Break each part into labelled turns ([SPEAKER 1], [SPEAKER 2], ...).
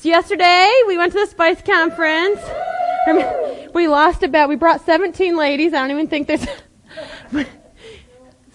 [SPEAKER 1] So yesterday we went to the Spice Conference. We lost about, we brought 17 ladies. I don't even think there's,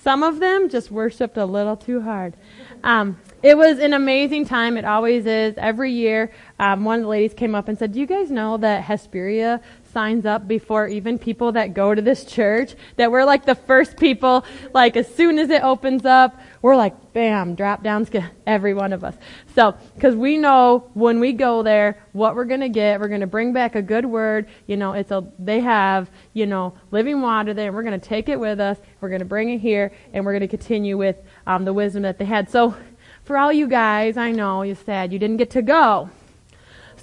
[SPEAKER 1] some of them just worshiped a little too hard. Um, it was an amazing time. It always is. Every year, um, one of the ladies came up and said, "Do you guys know that Hesperia signs up before even people that go to this church. That we're like the first people, like as soon as it opens up, we're like, bam, drop downs every one of us. So, cause we know when we go there, what we're gonna get, we're gonna bring back a good word, you know, it's a, they have, you know, living water there, and we're gonna take it with us, we're gonna bring it here, and we're gonna continue with, um, the wisdom that they had. So, for all you guys, I know you're sad you didn't get to go.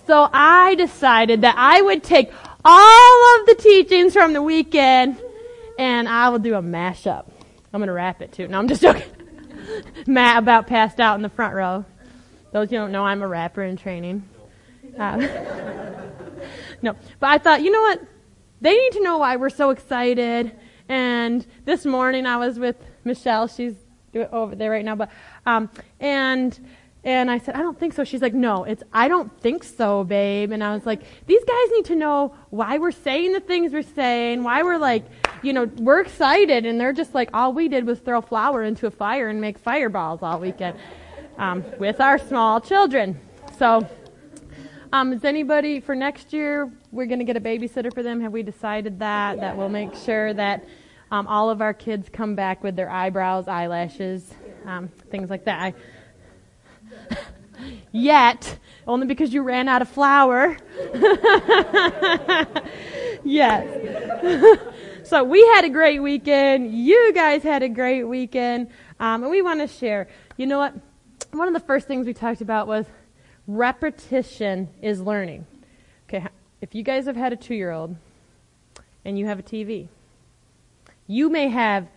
[SPEAKER 1] So I decided that I would take all of the teachings from the weekend, and I will do a mashup. I'm going to rap it too. No, I'm just joking. Matt about passed out in the front row. Those you don't know, I'm a rapper in training. Uh, no, but I thought, you know what? They need to know why we're so excited. And this morning I was with Michelle. She's over there right now, but um, and and I said, I don't think so. She's like, no, it's, I don't think so, babe. And I was like, these guys need to know why we're saying the things we're saying, why we're like, you know, we're excited. And they're just like, all we did was throw flour into a fire and make fireballs all weekend um, with our small children. So, um, is anybody for next year, we're going to get a babysitter for them? Have we decided that? That we'll make sure that um, all of our kids come back with their eyebrows, eyelashes, um, things like that. I, Yet, only because you ran out of flour. yes. so we had a great weekend. You guys had a great weekend. Um, and we want to share. You know what? One of the first things we talked about was repetition is learning. Okay, if you guys have had a two year old and you have a TV, you may have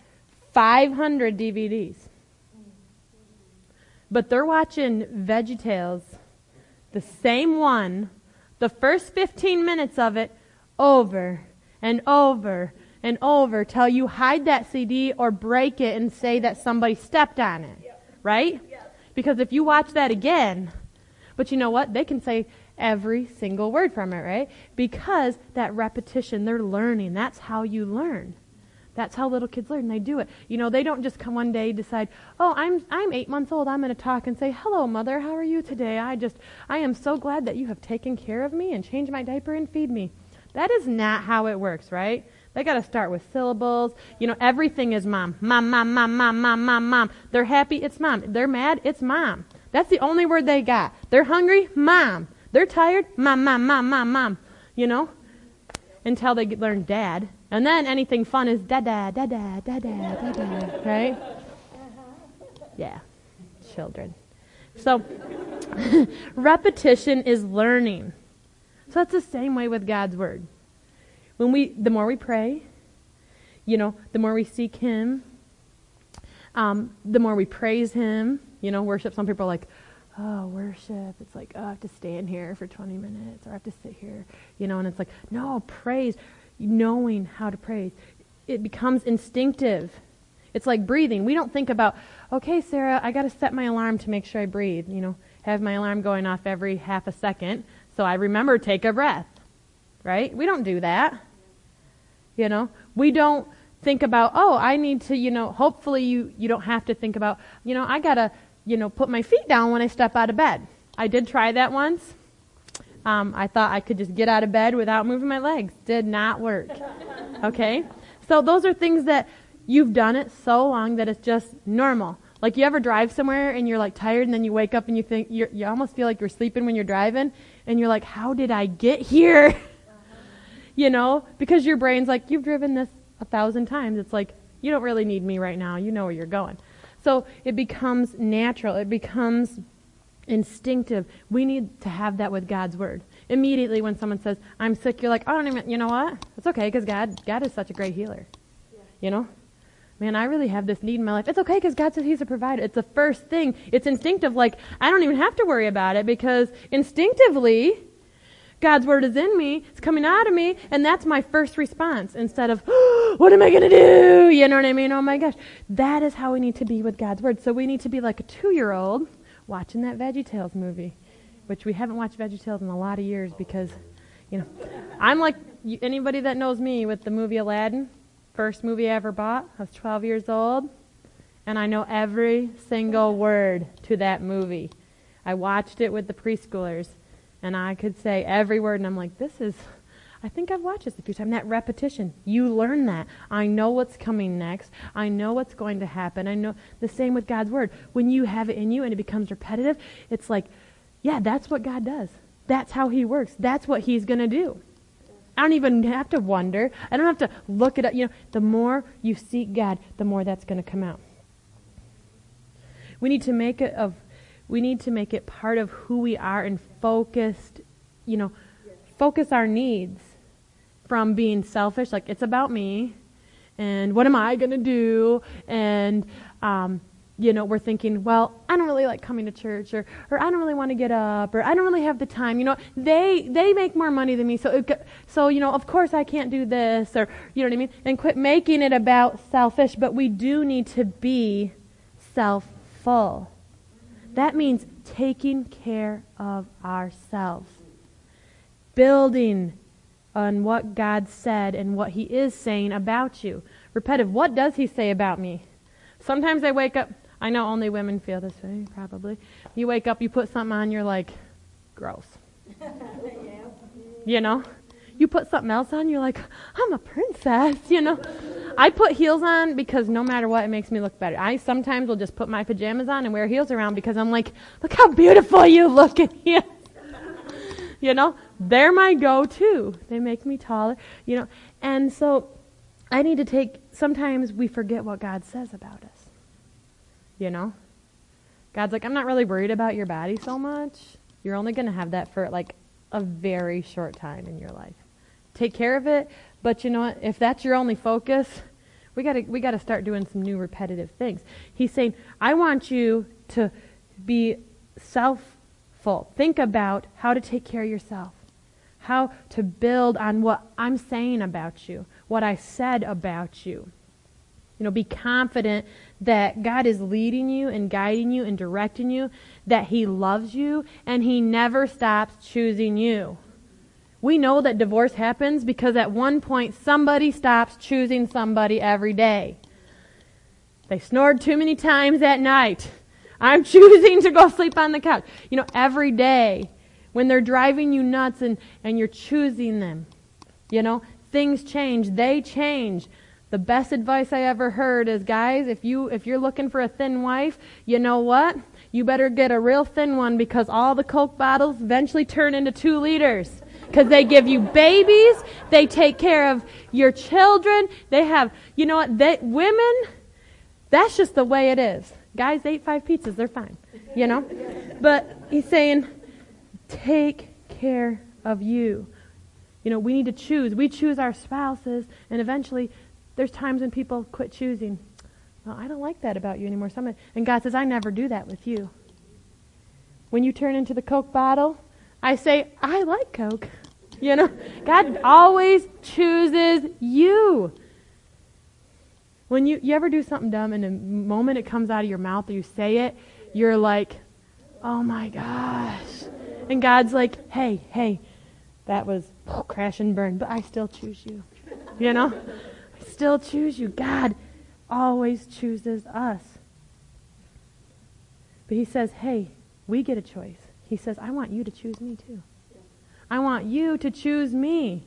[SPEAKER 1] 500 DVDs but they're watching VeggieTales, the same one, the first 15 minutes of it, over and over and over till you hide that CD or break it and say that somebody stepped on it. Yep. Right? Yep. Because if you watch that again, but you know what? They can say every single word from it, right? Because that repetition, they're learning. That's how you learn. That's how little kids learn. They do it. You know, they don't just come one day decide, "Oh, I'm I'm 8 months old. I'm going to talk and say, "Hello, mother. How are you today? I just I am so glad that you have taken care of me and changed my diaper and feed me." That is not how it works, right? They got to start with syllables. You know, everything is mom. Mom, mom, mom, mom, mom, mom, mom. They're happy, it's mom. They're mad, it's mom. That's the only word they got. They're hungry, mom. They're tired, mom, mom, mom, mom, mom. You know? Until they learn dad. And then anything fun is da da da da da da da da, right? Yeah, children. So repetition is learning. So that's the same way with God's word. When we, the more we pray, you know, the more we seek Him, um, the more we praise Him. You know, worship. Some people are like, oh, worship. It's like, oh, I have to stand here for 20 minutes or I have to sit here, you know, and it's like, no, praise knowing how to praise. It becomes instinctive. It's like breathing. We don't think about, okay, Sara, I got to set my alarm to make sure I breathe. You know, have my alarm going off every half a second so I remember take a breath. Right? We don't do that. You know, we don't think about, oh, I need to, you know, hopefully you, you don't have to think about, you know, I got to, you know, put my feet down when I step out of bed. I did try that once. Um, I thought I could just get out of bed without moving my legs. Did not work. Okay? So those are things that you've done it so long that it's just normal. Like you ever drive somewhere and you're like tired and then you wake up and you think you you almost feel like you're sleeping when you're driving and you're like, how did I get here? you know, because your brain's like, you've driven this a thousand times. It's like you don't really need me right now. You know where you're going. So it becomes natural. It becomes instinctive. We need to have that with God's word. Immediately when someone says, I'm sick, you're like, I don't even, you know what? It's okay because God, God is such a great healer. Yeah. You know? Man, I really have this need in my life. It's okay because God says He's a provider. It's the first thing. It's instinctive. Like, I don't even have to worry about it because instinctively, God's word is in me. It's coming out of me. And that's my first response instead of, oh, what am I going to do? You know what I mean? Oh my gosh. That is how we need to be with God's word. So we need to be like a two year old watching that VeggieTales movie. which we haven't watched VeggieTales in a lot of years because, you know, I'm like anybody that knows me with the movie Aladdin, first movie I ever bought. I was 12 years old, and I know every single word to that movie. I watched it with the preschoolers, and I could say every word, and I'm like, this is. I think I've watched this a few times. That repetition, you learn that. I know what's coming next. I know what's going to happen. I know the same with God's word. When you have it in you and it becomes repetitive, it's like, yeah, that's what God does. That's how He works. That's what He's going to do. I don't even have to wonder. I don't have to look it up. You know, the more you seek God, the more that's going to come out. We need to make it of we need to make it part of who we are and focused, you know, focus our needs from being selfish, like it's about me, and what am I going to do, and um, you know, we're thinking, well, I don't really like coming to church, or, or I don't really want to get up, or I don't really have the time. You know, they they make more money than me, so it, so you know, of course I can't do this, or you know what I mean. And quit making it about selfish. But we do need to be self-full. That means taking care of ourselves, building on what God said and what He is saying about you. Repetitive. What does He say about me? Sometimes I wake up. I know only women feel this way, probably. You wake up, you put something on, you're like, gross. You know? You put something else on, you're like, I'm a princess, you know? I put heels on because no matter what, it makes me look better. I sometimes will just put my pajamas on and wear heels around because I'm like, look how beautiful you look in heels. You know? They're my go-to. They make me taller, you know? And so I need to take, sometimes we forget what God says about us. You know? God's like, I'm not really worried about your body so much. You're only going to have that for like a very short time in your life. Take care of it, but you know what? If that's your only focus, we got to we got to start doing some new repetitive things. He's saying, "I want you to be Think about how to take care of yourself. How to build on what I'm saying about you, what I said about you. You know, be confident that God is leading you and guiding you and directing you, that He loves you, and He never stops choosing you. We know that divorce happens because at one point somebody stops choosing somebody every day. They snored too many times at night. I'm choosing to go sleep on the couch. You know, every day when they're driving you nuts and, and you're choosing them, you know, things change. They change. The best advice I ever heard is guys, if you if you're looking for a thin wife, you know what? You better get a real thin one because all the Coke bottles eventually turn into 2 liters. Cuz they give you babies, they take care of your children, they have, you know what? They women that's just the way it is. Guys ate 5 pizzas, they're fine. You know? But he's saying take care of you. You know, we need to choose. We choose our spouses, and eventually there's times when people quit choosing. Well, I don't like that about you anymore. And God says, I never do that with you. When you turn into the Coke bottle, I say, I like Coke. You know, God always chooses you. When you, you ever do something dumb and the moment it comes out of your mouth or you say it, you're like, oh my gosh. And God's like, hey, hey, that was crash and burn, but I still choose you. You know? I still choose you. God always chooses us. But he says, hey, we get a choice. He says, I want you to choose me too. I want you to choose me.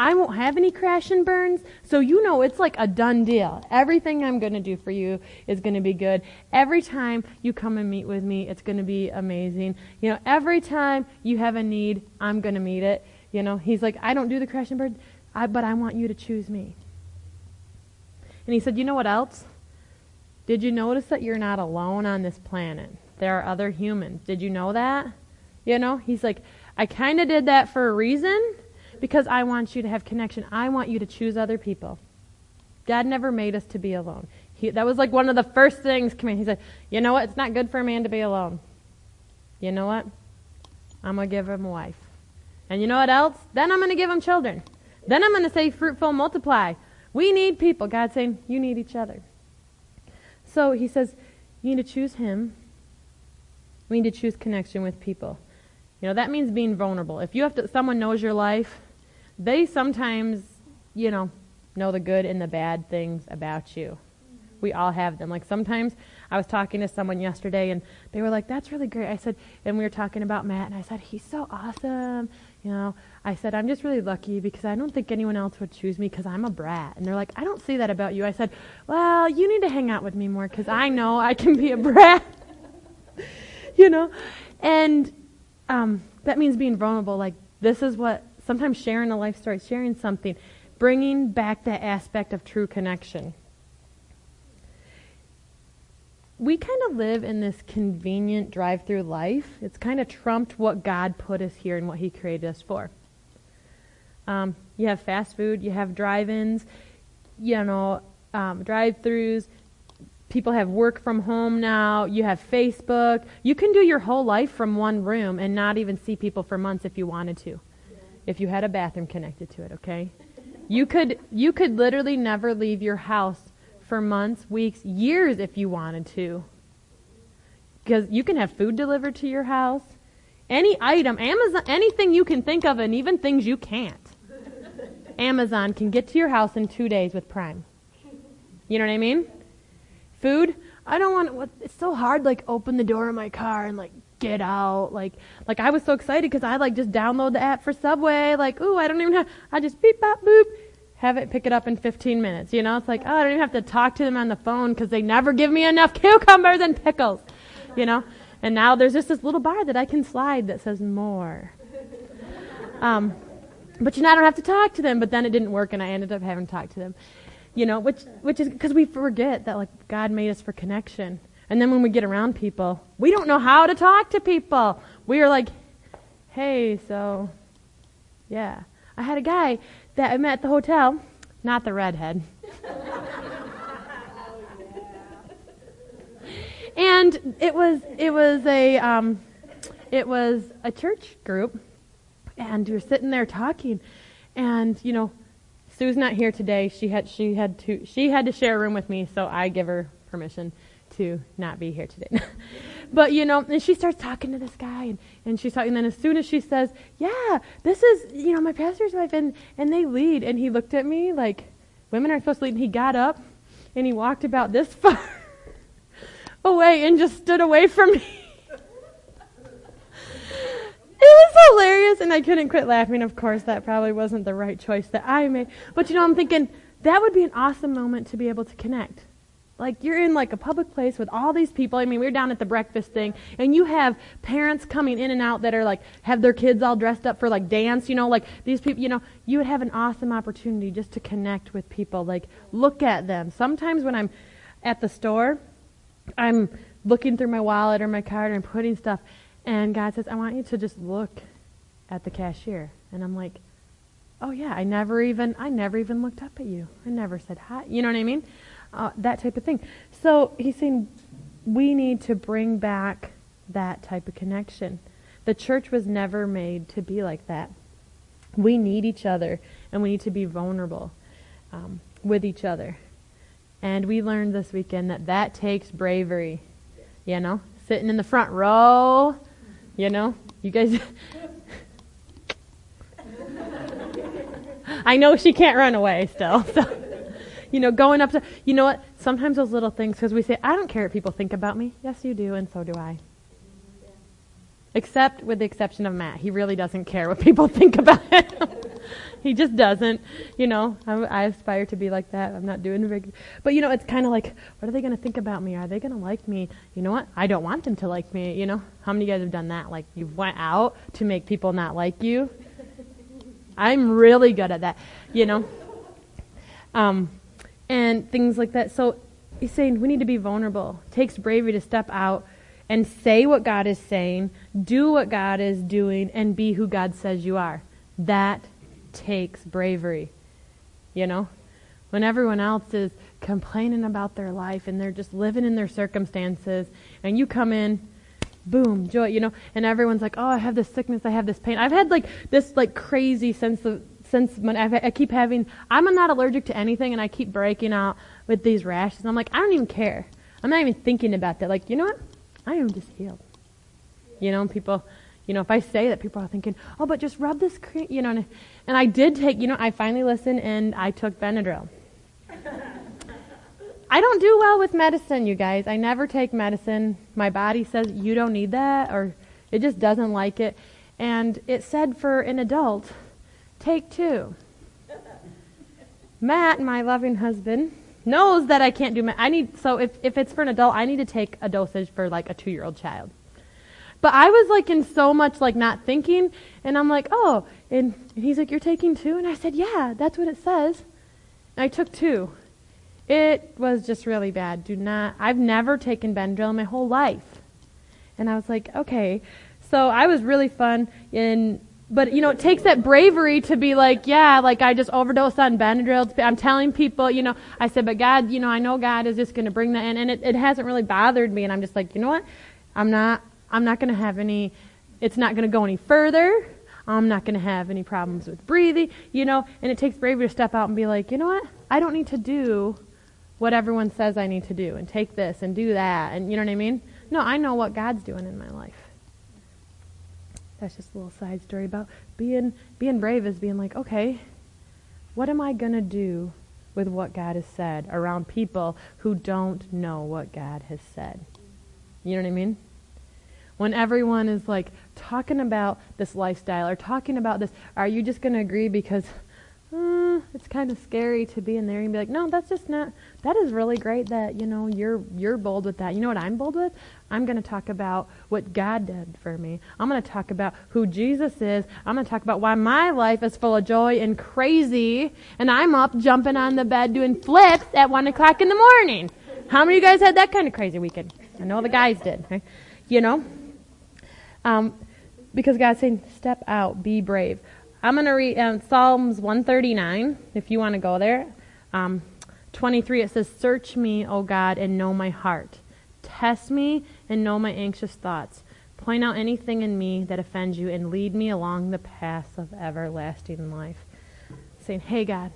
[SPEAKER 1] I won't have any crash and burns, so you know it's like a done deal. Everything I'm going to do for you is going to be good. Every time you come and meet with me, it's going to be amazing. You know, every time you have a need, I'm going to meet it. You know, he's like, I don't do the crash and burns, I, but I want you to choose me. And he said, You know what else? Did you notice that you're not alone on this planet? There are other humans. Did you know that? You know, he's like, I kind of did that for a reason because I want you to have connection. I want you to choose other people. God never made us to be alone. He, that was like one of the first things. Come in. He said, You know what? It's not good for a man to be alone. You know what? I'm going to give him a wife. And you know what else? Then I'm going to give him children. Then I'm going to say, fruitful, multiply. We need people. God's saying, you need each other. So he says, you need to choose him. We need to choose connection with people. You know, that means being vulnerable. If you have to, someone knows your life, they sometimes, you know, know the good and the bad things about you. We all have them. Like sometimes I was talking to someone yesterday and they were like, that's really great. I said, and we were talking about Matt and I said, he's so awesome. You know, I said, I'm just really lucky because I don't think anyone else would choose me because I'm a brat. And they're like, I don't see that about you. I said, well, you need to hang out with me more because I know I can be a brat. you know, and um, that means being vulnerable. Like this is what sometimes sharing a life story, sharing something, bringing back that aspect of true connection we kind of live in this convenient drive through life. It's kind of trumped what God put us here and what He created us for. Um, you have fast food, you have drive ins, you know, um, drive throughs. People have work from home now. You have Facebook. You can do your whole life from one room and not even see people for months if you wanted to. If you had a bathroom connected to it, okay? You could you could literally never leave your house for months, weeks, years if you wanted to. Because you can have food delivered to your house. Any item, Amazon, anything you can think of, and even things you can't. Amazon can get to your house in two days with Prime. You know what I mean? Food, I don't want. It's so hard. Like open the door of my car and like get out. Like like I was so excited because I like just download the app for Subway. Like ooh, I don't even have. I just beep bop boop have it pick it up in 15 minutes. You know, it's like, oh, I don't even have to talk to them on the phone because they never give me enough cucumbers and pickles. You know, and now there's just this little bar that I can slide that says more. Um, but you know, I don't have to talk to them. But then it didn't work, and I ended up having to talk to them. You know, which which is because we forget that like God made us for connection. And then when we get around people, we don't know how to talk to people. We are like, hey, so, yeah. I had a guy that I met at the hotel, not the redhead. and it was it was a um, it was a church group, and we were sitting there talking, and you know, Sue's not here today. She had she had to she had to share a room with me, so I give her permission to not be here today. but you know, and she starts talking to this guy, and, and she's talking. And then as soon as she says, "Yeah, this is you know my pastor's wife," and and they lead, and he looked at me like, "Women are supposed to lead." And he got up, and he walked about this far away, and just stood away from me. it was hilarious, and I couldn't quit laughing. Of course, that probably wasn't the right choice that I made. But you know, I'm thinking that would be an awesome moment to be able to connect like you're in like a public place with all these people. I mean, we are down at the breakfast thing, and you have parents coming in and out that are like have their kids all dressed up for like dance. You know, like these people. You know, you would have an awesome opportunity just to connect with people. Like look at them. Sometimes when I'm at the store, I'm looking through my wallet or my card and I'm putting stuff, and God says, "I want you to just look at the cashier," and I'm like. Oh yeah, I never even I never even looked up at you. I never said hi. You know what I mean? Uh, that type of thing. So he's saying we need to bring back that type of connection. The church was never made to be like that. We need each other, and we need to be vulnerable um, with each other. And we learned this weekend that that takes bravery. You know, sitting in the front row. You know, you guys. I know she can't run away still. So you know, going up to, you know what? Sometimes those little things, because we say, I don't care what people think about me. Yes, you do, and so do I. Except with the exception of Matt. He really doesn't care what people think about him. he just doesn't. You know, I, I, aspire to be like that. I'm not doing big. But, you know, it's kind of like, what are they going to think about me? Are they going to like me? You know what? I don't want them to like me. You know, how many of you guys have done that? Like, you went out to make people not like you? I'm really good at that, you know. Um, and things like that. So he's saying we need to be vulnerable. It takes bravery to step out and say what God is saying, do what God is doing, and be who God says you are. That takes bravery. You know? When everyone else is complaining about their life and they're just living in their circumstances, and you come in, boom, joy, you know, and everyone's like, oh, I have this sickness, I have this pain. I've had like this like crazy sense of since i keep having, I'm not allergic to anything, and I keep breaking out with these rashes. I'm like, I don't even care. I'm not even thinking about that. Like, you know what? I am just healed. You know, people, you know, if I say that, people are thinking, oh, but just rub this cream, you know. And, and I did take, you know, I finally listened and I took Benadryl. I don't do well with medicine, you guys. I never take medicine. My body says you don't need that, or it just doesn't like it. And it said for an adult, take two. Matt, my loving husband, knows that I can't do. Ma- I need so if if it's for an adult, I need to take a dosage for like a two year old child. But I was like in so much like not thinking, and I'm like, oh, and, and he's like, you're taking two, and I said, yeah, that's what it says. And I took two. It was just really bad. Do not. I've never taken Benadryl in my whole life, and I was like, okay. So I was really fun in but you know, it takes that bravery to be like, yeah, like I just overdosed on Benadryl. I'm telling people, you know, I said, but God, you know, I know God is just going to bring that in, and it, it hasn't really bothered me. And I'm just like, you know what? I'm not, I'm not going to have any. It's not going to go any further. I'm not going to have any problems with breathing, you know. And it takes bravery to step out and be like, you know what? I don't need to do what everyone says I need to do, and take this and do that, and you know what I mean? No, I know what God's doing in my life that's just a little side story about being being brave is being like, okay, what am I gonna do with what God has said around people who don't know what God has said? You know what I mean? When everyone is like talking about this lifestyle or talking about this, are you just gonna agree because uh, it's kind of scary to be in there and be like, no, that's just not. That is really great that you know you're you're bold with that. You know what I'm bold with? I'm going to talk about what God did for me. I'm going to talk about who Jesus is. I'm going to talk about why my life is full of joy and crazy, and I'm up jumping on the bed doing flips at one o'clock in the morning. How many of you guys had that kind of crazy weekend? I know the guys did. Right? You know, um, because God's saying, "Step out, be brave." I'm going to read um, Psalms 139, if you want to go there. Um, 23, it says, Search me, O God, and know my heart. Test me and know my anxious thoughts. Point out anything in me that offends you and lead me along the path of everlasting life. Saying, Hey, God,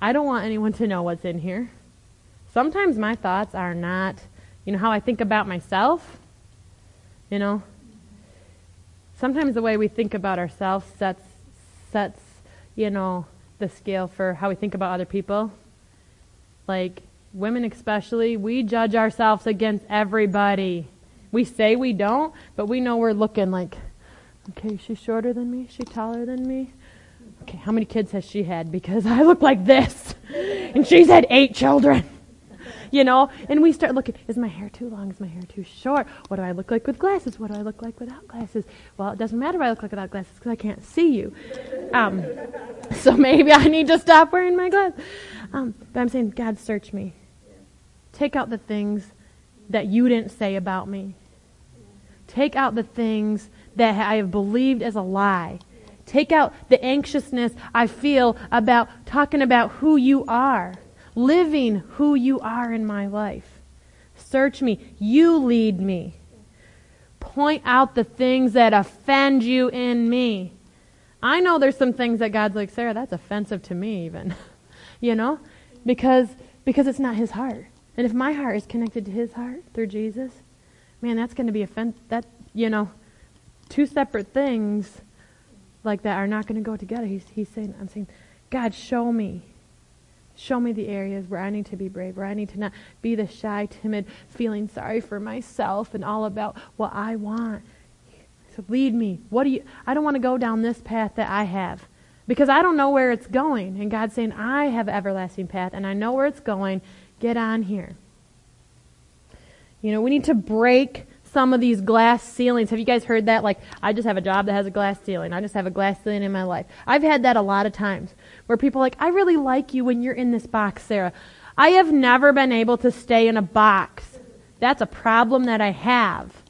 [SPEAKER 1] I don't want anyone to know what's in here. Sometimes my thoughts are not, you know, how I think about myself. You know, sometimes the way we think about ourselves sets sets you know the scale for how we think about other people. Like women especially we judge ourselves against everybody. We say we don't but we know we're looking like okay she's shorter than me she's taller than me. Okay how many kids has she had? Because i look like this. And she's had eight children you know, and we start looking, is my hair too long? Is my hair too short? What do I look like with glasses? What do I look like without glasses? Well, it doesn't matter what I look like without glasses because I can't see you. Um, so maybe I need to stop wearing my glasses. Um, but I'm saying, God, search me. Take out the things that you didn't say about me. Take out the things that I have believed as a lie. Take out the anxiousness I feel about talking about who you are living who you are in my life. Search me. You lead me. Point out the things that offend you in me. I know there's some things that God's like, Sara, that's offensive to me even. you know? Because because it's not his heart. And if my heart is connected to his heart through Jesus, man, that's going to be offense that, you know, two separate things like that are not going to go together. He's he's saying I'm saying, God, show me Show me the areas where I need to be brave, where I need to not be the shy, timid, feeling sorry for myself and all about what I want. So lead me. What do you I don't want to go down this path that I have because I don't know where it's going. And God's saying, I have everlasting path and I know where it's going. Get on here. You know, we need to break some of these glass ceilings. Have you guys heard that? Like, I just have a job that has a glass ceiling. I just have a glass ceiling in my life. I've had that a lot of times where people like, I really like you when you're in this box, Sara. I have never been able to stay in a box. That's a problem that I have.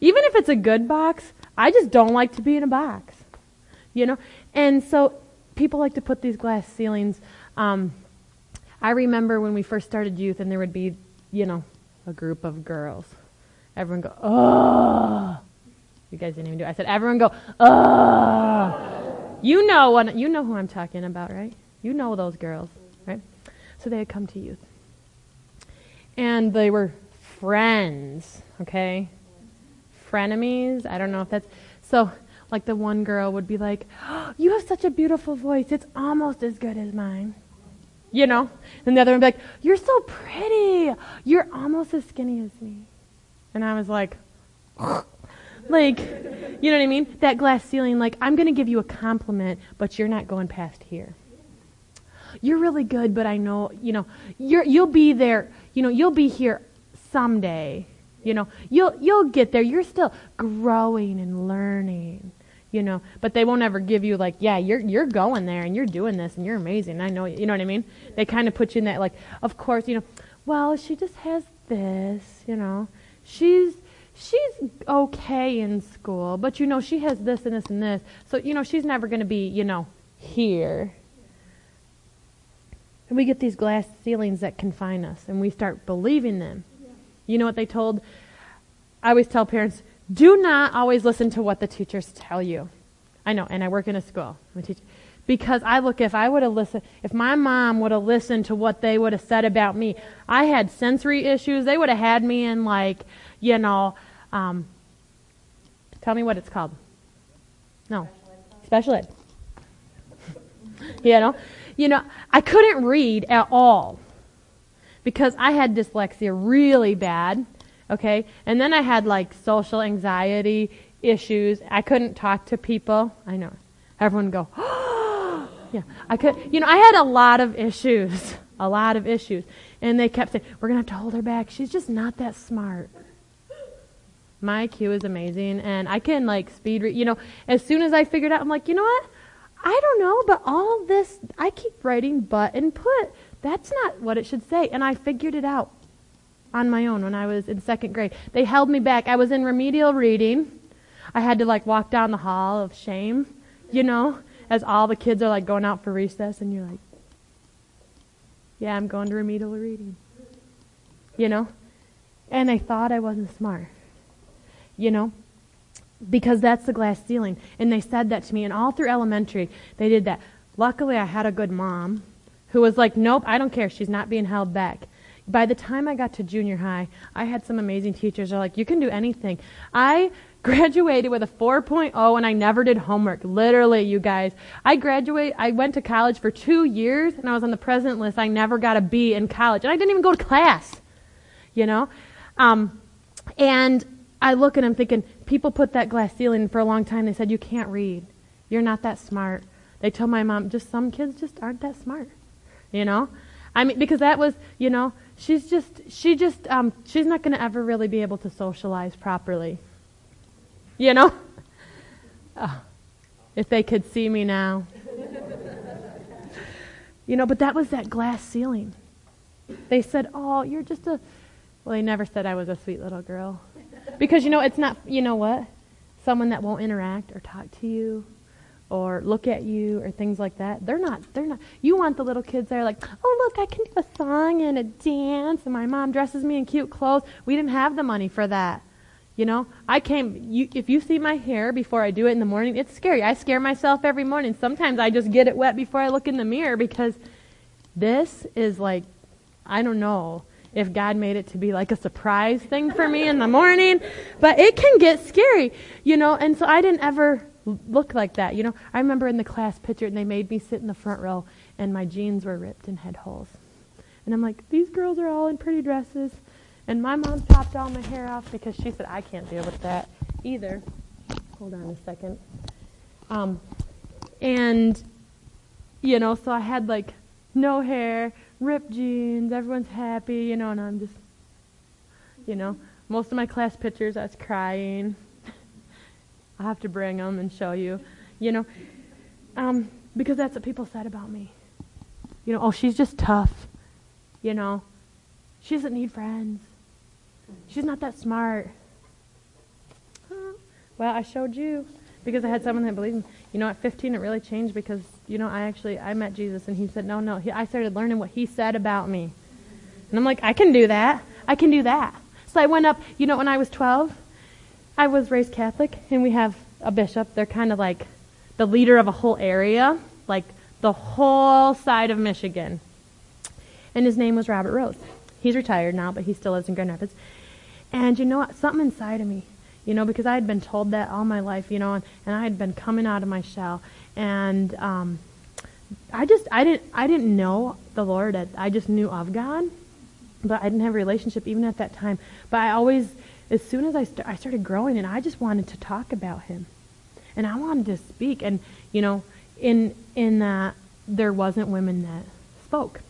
[SPEAKER 1] Even if it's a good box, I just don't like to be in a box. You know? And so people like to put these glass ceilings. Um, I remember when we first started youth and there would be, you know, a group of girls Everyone go, oh. You guys didn't even do it. I said, everyone go, oh. You know what, you know who I'm talking about, right? You know those girls, right? So they had come to youth. And they were friends, okay? frenemies. I don't know if that's so. Like the one girl would be like, oh, "You have such a beautiful voice. It's almost as good as mine." You know, and the other one would be like, "You're so pretty. You're almost as skinny as me." And I was like, like, you know what I mean? That glass ceiling. Like, I'm going to give you a compliment, but you're not going past here. You're really good, but I know, you know, you're you'll be there. You know, you'll be here someday. You know, you'll you'll get there. You're still growing and learning. You know, but they won't ever give you like, yeah, you're you're going there and you're doing this and you're amazing. I know, you know what I mean? They kind of put you in that like, of course, you know, well, she just has this, you know, she's she's okay in school, but you know, she has this and this and this. So, you know, she's never going to be, you know, here. And we get these glass ceilings that confine us and we start believing them. You know what they told? I always tell parents, do not always listen to what the teachers tell you. I know, and I work in a school. I'm a teacher. Because I look, if I would have listened, if my mom would have listened to what they would have said about me, I had sensory issues. They would have had me in like, you know, um, tell me what it's called. No, special ed. you know, you know, I couldn't read at all because I had dyslexia really bad. Okay, and then I had like social anxiety issues. I couldn't talk to people. I know. Everyone go, oh, yeah. I could, you know, I had a lot of issues, a lot of issues, and they kept saying, "We're gonna have to hold her back. She's just not that smart." My IQ is amazing, and I can like speed read. You know, as soon as I figured out, I'm like, you know what? I don't know, but all this, I keep writing but and put. That's not what it should say, and I figured it out on my own when I was in second grade. They held me back. I was in remedial reading. I had to like walk down the hall of shame, you know, as all the kids are like going out for recess, and you're like, yeah, I'm going to remedial reading, you know, and they thought I wasn't smart you know, because that's the glass ceiling. And they said that to me, and all through elementary, they did that. Luckily, I had a good mom who was like, nope, I don't care. She's not being held back. By the time I got to junior high, I had some amazing teachers. They're like, you can do anything. I graduated with a 4.0 and I never did homework. Literally, you guys. I graduated, I went to college for two years and I was on the president list. I never got a B in college. And I didn't even go to class, you know? Um, and I look and I'm thinking, people put that glass ceiling for a long time. They said, you can't read. You're not that smart. They told my mom, just some kids just aren't that smart. You know? I mean, because that was, you know, she's just, she just, um, she's not going to ever really be able to socialize properly. You know? Oh, if they could see me now. you know, but that was that glass ceiling. They said, oh, you're just a, well, they never said I was a sweet little girl. Because you know, it's not, you know what? Someone that won't interact or talk to you or look at you or things like that. They're not, they're not. You want the little kids that are like, oh, look, I can do a song and a dance and my mom dresses me in cute clothes. We didn't have the money for that. You know, I came, you, if you see my hair before I do it in the morning, it's scary. I scare myself every morning. Sometimes I just get it wet before I look in the mirror because this is like, I don't know if God made it to be like a surprise thing for me in the morning. But it can get scary, you know, and so I didn't ever look like that, you know. I remember in the class picture and they made me sit in the front row and my jeans were ripped and had holes. And I'm like, these girls are all in pretty dresses. And my mom chopped all my hair off because she said, I can't deal with that either. Hold on a second. Um, and, you know, so I had like no hair, ripped jeans, everyone's happy, you know, and I'm just, you know, most of my class pictures I was crying. I'll have to bring them and show you, you know, um, because that's what people said about me. You know, oh, she's just tough, you know, she doesn't need friends. She's not that smart. Well, I showed you because I had someone that believed me. You know, at 15, it really changed because, you know, I actually, I met Jesus and he said, no, no. He, I started learning what he said about me. And I'm like, I can do that. I can do that. So I went up, you know, when I was 12, I was raised Catholic and we have a bishop. They're kind of like the leader of a whole area, like the whole side of Michigan. And his name was Robert Rose. He's retired now, but he still lives in Grand Rapids. And you know what? Something inside of me you know, because I had been told that all my life, you know, and, and I had been coming out of my shell. And um, I just, I didn't, I didn't know the Lord. I just knew of God, but I didn't have a relationship even at that time. But I always, as soon as I, st- I started growing, and I just wanted to talk about Him, and I wanted to speak. And you know, in in that there wasn't women that spoke,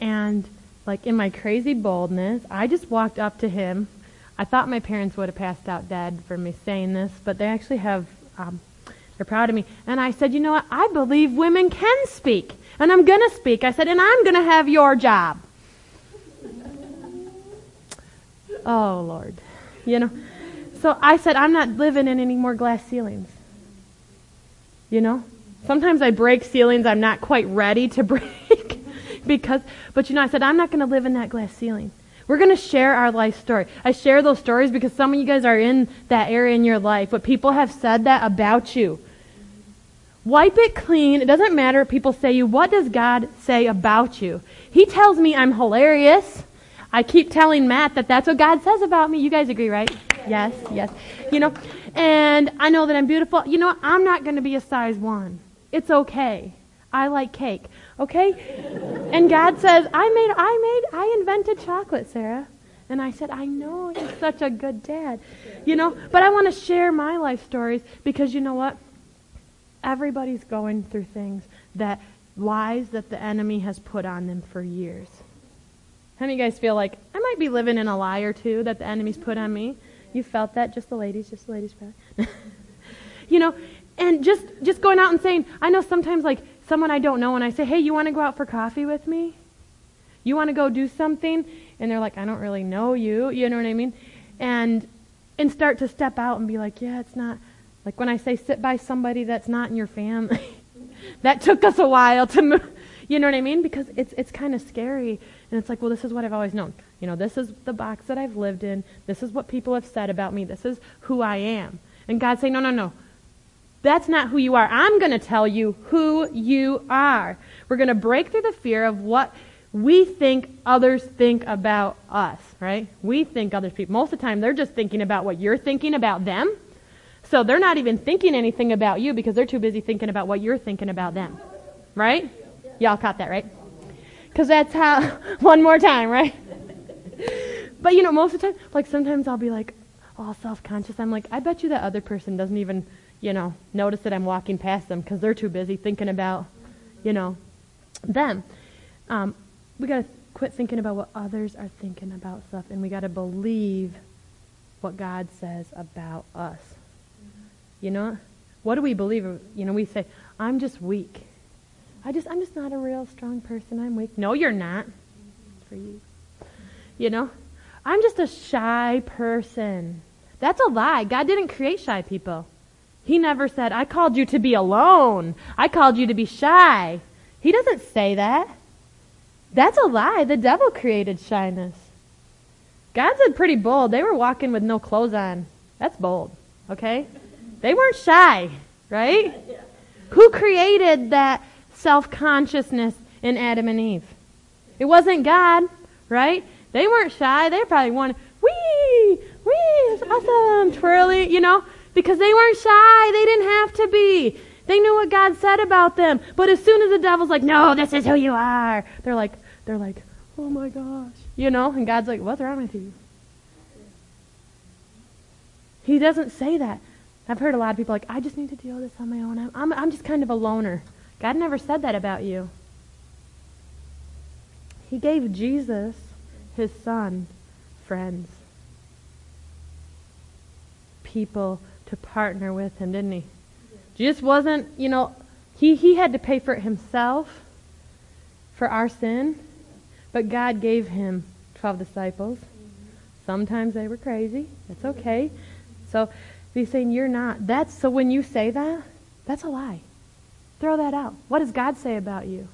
[SPEAKER 1] and like in my crazy boldness, I just walked up to him. I thought my parents would have passed out dead for me saying this, but they actually have, um, they're proud of me. And I said, you know what? I believe women can speak. And I'm going to speak. I said, and I'm going to have your job. oh, Lord. You know? So I said, I'm not living in any more glass ceilings. You know? Sometimes I break ceilings I'm not quite ready to break because, but you know, I said, I'm not going to live in that glass ceiling. We're going to share our life story. I share those stories because some of you guys are in that area in your life, but people have said that about you. Wipe it clean. It doesn't matter if people say you. What does God say about you? He tells me I'm hilarious. I keep telling Matt that that's what God says about me. You guys agree, right? Yes, yes. You know, and I know that I'm beautiful. You know? I'm not going to be a size one. It's okay. I like cake. Okay? And God says, I made, I made, I invented chocolate, Sara. And I said, I know, you're such a good dad. You know, but I want to share my life stories because you know what? Everybody's going through things that lies that the enemy has put on them for years. How many of you guys feel like I might be living in a lie or two that the enemy's put on me? You felt that? Just the ladies, just the ladies. Probably. you know, and just just going out and saying, I know sometimes like someone I don't know and I say, "Hey, you want to go out for coffee with me? You want to go do something?" And they're like, "I don't really know you." You know what I mean? And and start to step out and be like, "Yeah, it's not like when I say sit by somebody that's not in your family." that took us a while to move. You know what I mean? Because it's it's kind of scary and it's like, "Well, this is what I've always known. You know, this is the box that I've lived in. This is what people have said about me. This is who I am." And God say, "No, no, no. That's not who you are. I'm going to tell you who you are. We're going to break through the fear of what we think others think about us, right? We think others people. Most of the time, they're just thinking about what you're thinking about them. So they're not even thinking anything about you because they're too busy thinking about what you're thinking about them, right? Y'all caught that, right? Because that's how, one more time, right? but you know, most of the time, like sometimes I'll be like all self conscious. I'm like, I bet you that other person doesn't even you know, notice that I'm walking past them because they're too busy thinking about, you know, them. Um, we got to quit thinking about what others are thinking about stuff, and we got to believe what God says about us. Mm-hmm. You know, what do we believe? You know, we say, "I'm just weak. I just, I'm just not a real strong person. I'm weak." No, you're not. For you, you know, I'm just a shy person. That's a lie. God didn't create shy people. He never said, I called you to be alone. I called you to be shy. He doesn't say that. That's a lie. The devil created shyness. God said pretty bold. They were walking with no clothes on. That's bold, okay? They weren't shy, right? Who created that self consciousness in Adam and Eve? It wasn't God, right? They weren't shy. They probably wanted, wee, wee, it's awesome, twirly, you know because they weren't shy. They didn't have to be. They knew what God said about them. But as soon as the devil's like, no, this is who you are, they're like, they're like, oh my gosh. You know? And God's like, what's wrong with you? He doesn't say that. I've heard a lot of people like, I just need to deal with this on my own. I'm, I'm, I'm just kind of a loner. God never said that about you. He gave Jesus, his son, friends. People to partner with him, didn't he? Jesus wasn't, you know, he, he had to pay for it himself for our sin, but God gave him 12 disciples. Sometimes they were crazy. That's okay. So he's saying you're not. That's so when you say that, that's a lie. Throw that out. What does God say about you?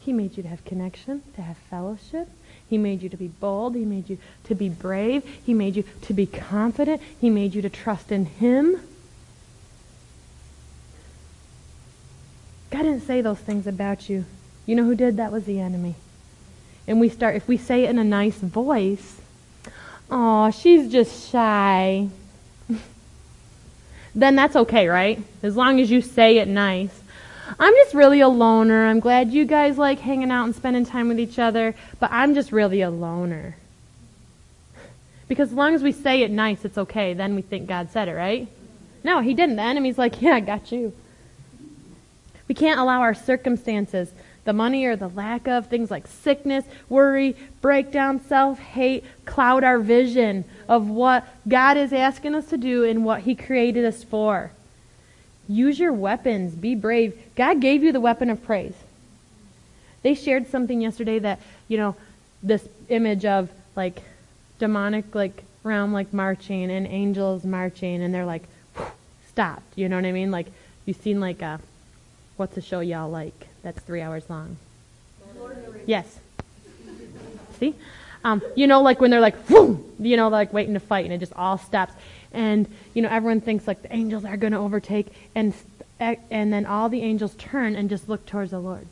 [SPEAKER 1] He made you to have connection, to have fellowship, he made you to be bold. He made you to be brave. He made you to be confident. He made you to trust in Him. God didn't say those things about you. You know who did? That was the enemy. And we start, if we say it in a nice voice, oh, she's just shy. then that's okay, right? As long as you say it nice. I'm just really a loner. I'm glad you guys like hanging out and spending time with each other, but I'm just really a loner. Because as long as we say it nice, it's okay. Then we think God said it, right? No, he didn't. The enemy's like, yeah, I got you. We can't allow our circumstances, the money or the lack of, things like sickness, worry, breakdown, self hate, cloud our vision of what God is asking us to do and what he created us for. Use your weapons. Be brave. God gave you the weapon of praise. They shared something yesterday that, you know, this image of like demonic like realm like marching and angels marching and they're like stopped. You know what I mean? Like you've seen like a what's a show y'all like that's three hours long? Yes. See? Um, you know, like when they're like, Whoom! you know, like waiting to fight, and it just all stops, and you know, everyone thinks like the angels are going to overtake, and and then all the angels turn and just look towards the Lord,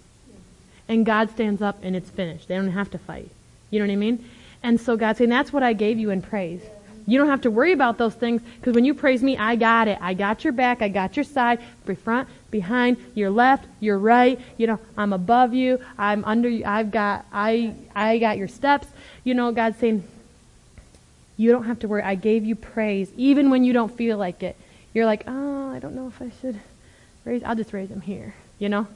[SPEAKER 1] and God stands up, and it's finished. They don't have to fight. You know what I mean? And so God's saying, that's what I gave you in praise. You don't have to worry about those things because when you praise me, I got it. I got your back. I got your side, front, behind, your left, your right. You know, I'm above you. I'm under you. I've got, I, I got your steps. You know, God's saying, you don't have to worry. I gave you praise even when you don't feel like it. You're like, oh, I don't know if I should raise. I'll just raise them here. You know,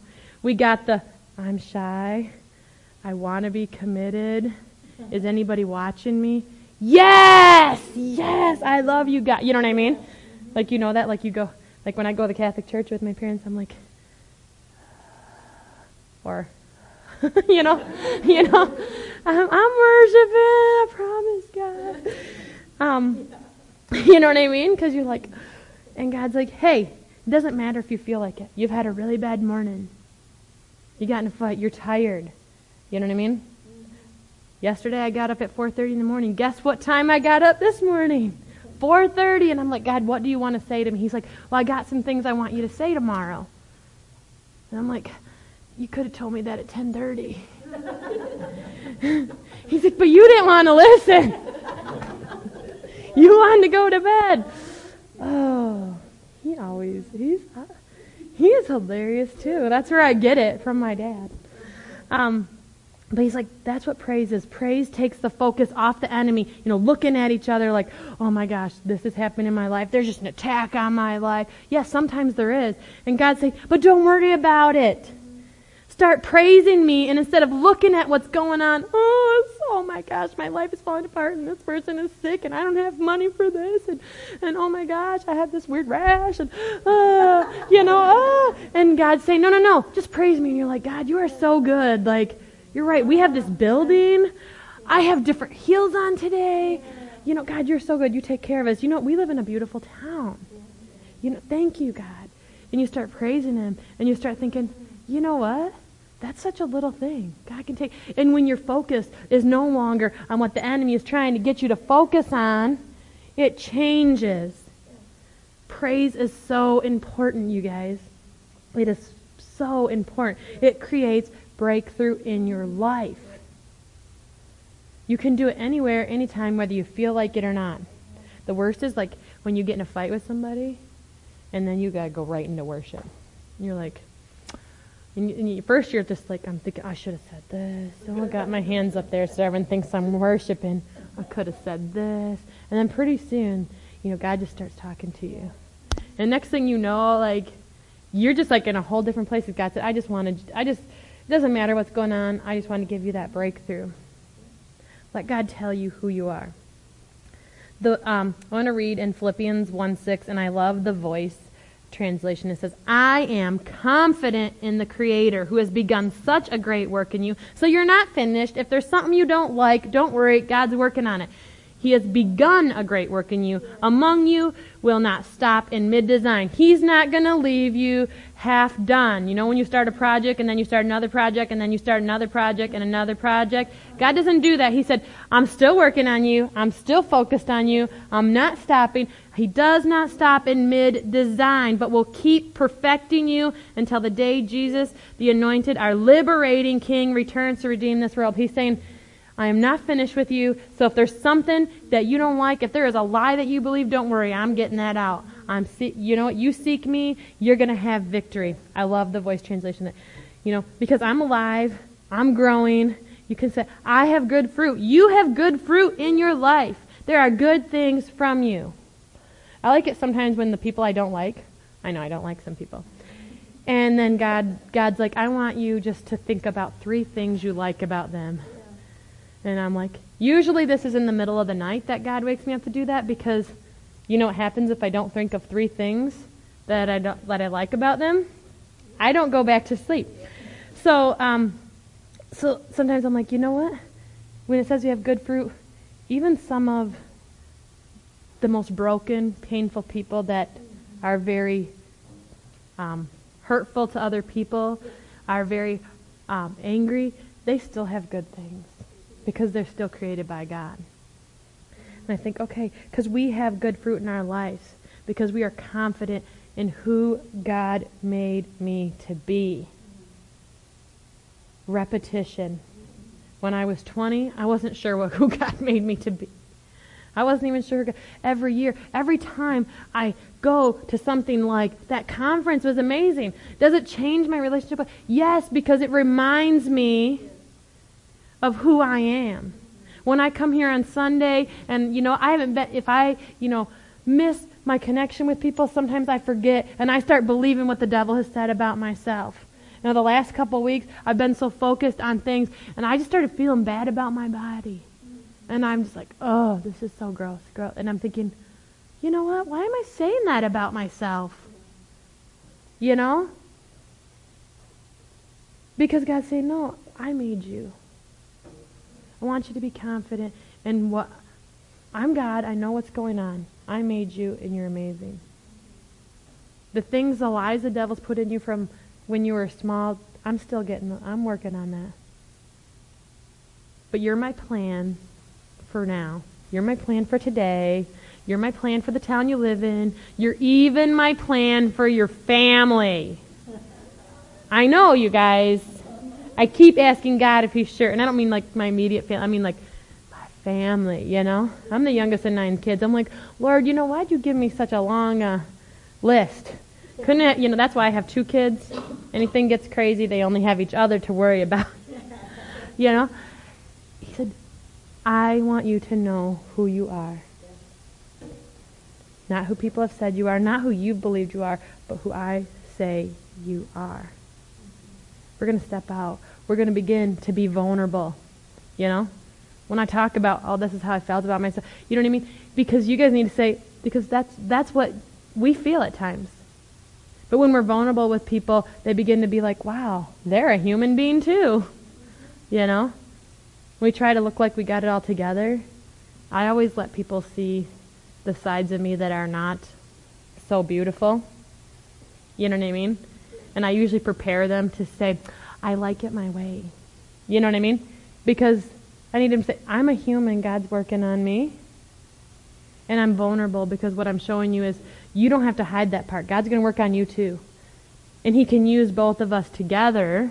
[SPEAKER 1] we got the, I'm shy. I want to be committed. Is anybody watching me? Yes! Yes! I love you God. You know what I mean? Like, you know that? Like, you go, like when I go to the Catholic Church with my parents, I'm like, or, you know, you know, I'm, I'm worshiping, I promise God. Um, you know what I mean? Because you're like, and God's like, hey, it doesn't matter if you feel like it. You've had a really bad morning. You got in a fight. You're tired. You know what I mean? Yesterday I got up at 4:30 in the morning. Guess what time I got up this morning? 4:30 and I'm like, "God, what do you want to say to me?" He's like, "Well, I got some things I want you to say tomorrow." And I'm like, "You could have told me that at 10:30." He's like, "But you didn't want to listen. you wanted to go to bed." Oh, he always he's uh, he is hilarious too. That's where I get it from my dad. Um, but he's like, that's what praise is. Praise takes the focus off the enemy, you know, looking at each other like, oh my gosh, this is happening in my life. There's just an attack on my life. Yes, sometimes there is. And God saying, but don't worry about it. Start praising me, and instead of looking at what's going on, oh, oh my gosh, my life is falling apart, and this person is sick, and I don't have money for this, and, and oh my gosh, I have this weird rash, and uh, you know, uh, and God's saying, no, no, no, just praise me. And you're like, God, you are so good. Like, you're right. We have this building. I have different heels on today. You know, God, you're so good. You take care of us. You know, we live in a beautiful town. You know, thank you, God. And you start praising Him, and you start thinking, you know what? That's such a little thing. God can take. And when your focus is no longer on what the enemy is trying to get you to focus on, it changes. Praise is so important, you guys. It is so important. It creates breakthrough in your life. You can do it anywhere, anytime, whether you feel like it or not. The worst is like when you get in a fight with somebody and then you got to go right into worship. And you're like, and, and first you're just like, I'm thinking, I should have said this. Oh, I got my hands up there so everyone thinks I'm worshiping. I could have said this. And then pretty soon, you know, God just starts talking to you. And next thing you know, like, you're just like in a whole different place with God said, I just wanted, I just, it doesn't matter what's going on. I just want to give you that breakthrough. Let God tell you who you are. The, um, I want to read in Philippians 1 6, and I love the voice translation. It says, I am confident in the Creator who has begun such a great work in you. So you're not finished. If there's something you don't like, don't worry. God's working on it. He has begun a great work in you. Among you will not stop in mid design. He's not going to leave you half done. You know, when you start a project and then you start another project and then you start another project and another project. God doesn't do that. He said, I'm still working on you. I'm still focused on you. I'm not stopping. He does not stop in mid design, but will keep perfecting you until the day Jesus, the anointed, our liberating King, returns to redeem this world. He's saying, I am not finished with you. So if there's something that you don't like, if there is a lie that you believe, don't worry. I'm getting that out. I'm, see- you know what? You seek me, you're going to have victory. I love the voice translation that, you know, because I'm alive, I'm growing. You can say, I have good fruit. You have good fruit in your life. There are good things from you. I like it sometimes when the people I don't like, I know I don't like some people. And then God, God's like, I want you just to think about three things you like about them. And I'm like, usually this is in the middle of the night that God wakes me up to do that because you know what happens if I don't think of three things that I that I like about them? I don't go back to sleep. So, um, so sometimes I'm like, you know what? When it says we have good fruit, even some of the most broken, painful people that are very um, hurtful to other people, are very um, angry, they still have good things because they're still created by God. And I think, okay, because we have good fruit in our lives, because we are confident in who God made me to be. Repetition. When I was 20, I wasn't sure what, who God made me to be. I wasn't even sure. Every year, every time I go to something like that conference was amazing. Does it change my relationship? Yes, because it reminds me of who I am. When I come here on Sunday and, you know, I haven't been, if I, you know, miss my connection with people, sometimes I forget and I start believing what the devil has said about myself. Know, the last couple weeks, I've been so focused on things and I just started feeling bad about my body. And I'm just like, oh, this is so gross, gross. And I'm thinking, you know what? Why am I saying that about myself? You know? Because God saying, no, I made you. I want you to be confident in what I'm God. I know what's going on. I made you, and you're amazing. The things, the lies the devil's put in you from when you were small, I'm still getting, I'm working on that. But you're my plan for now. You're my plan for today. You're my plan for the town you live in. You're even my plan for your family. I know, you guys. I keep asking God if He's sure, and I don't mean like my immediate family. I mean like my family. You know, I'm the youngest of nine kids. I'm like, Lord, you know, why'd you give me such a long uh, list? Couldn't it, you know? That's why I have two kids. Anything gets crazy, they only have each other to worry about. you know, He said, I want you to know who you are. Not who people have said you are, not who you believed you are, but who I say you are. We're going to step out. We're going to begin to be vulnerable. You know? When I talk about, oh, this is how I felt about myself, you know what I mean? Because you guys need to say, because that's, that's what we feel at times. But when we're vulnerable with people, they begin to be like, wow, they're a human being too. You know? We try to look like we got it all together. I always let people see the sides of me that are not so beautiful. You know what I mean? And I usually prepare them to say, I like it my way. You know what I mean? Because I need them to say, I'm a human, God's working on me. And I'm vulnerable because what I'm showing you is you don't have to hide that part. God's going to work on you too. And He can use both of us together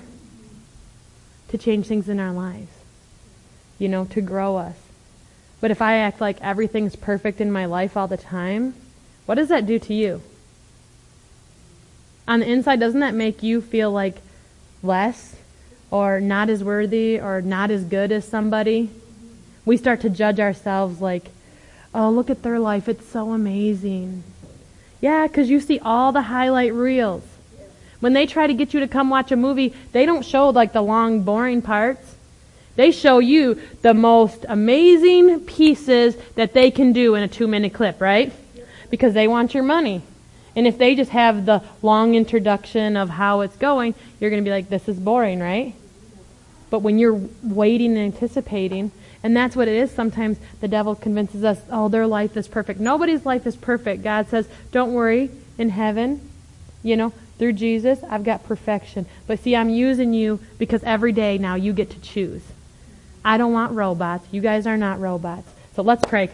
[SPEAKER 1] to change things in our lives, you know, to grow us. But if I act like everything's perfect in my life all the time, what does that do to you? On the inside, doesn't that make you feel like less or not as worthy or not as good as somebody? We start to judge ourselves like, oh, look at their life. It's so amazing. Yeah, because you see all the highlight reels. When they try to get you to come watch a movie, they don't show like the long, boring parts. They show you the most amazing pieces that they can do in a two minute clip, right? Because they want your money. And if they just have the long introduction of how it's going, you're going to be like, this is boring, right? But when you're waiting and anticipating, and that's what it is sometimes the devil convinces us, oh, their life is perfect. Nobody's life is perfect. God says, don't worry, in heaven, you know, through Jesus, I've got perfection. But see, I'm using you because every day now you get to choose. I don't want robots. You guys are not robots. So let's pray.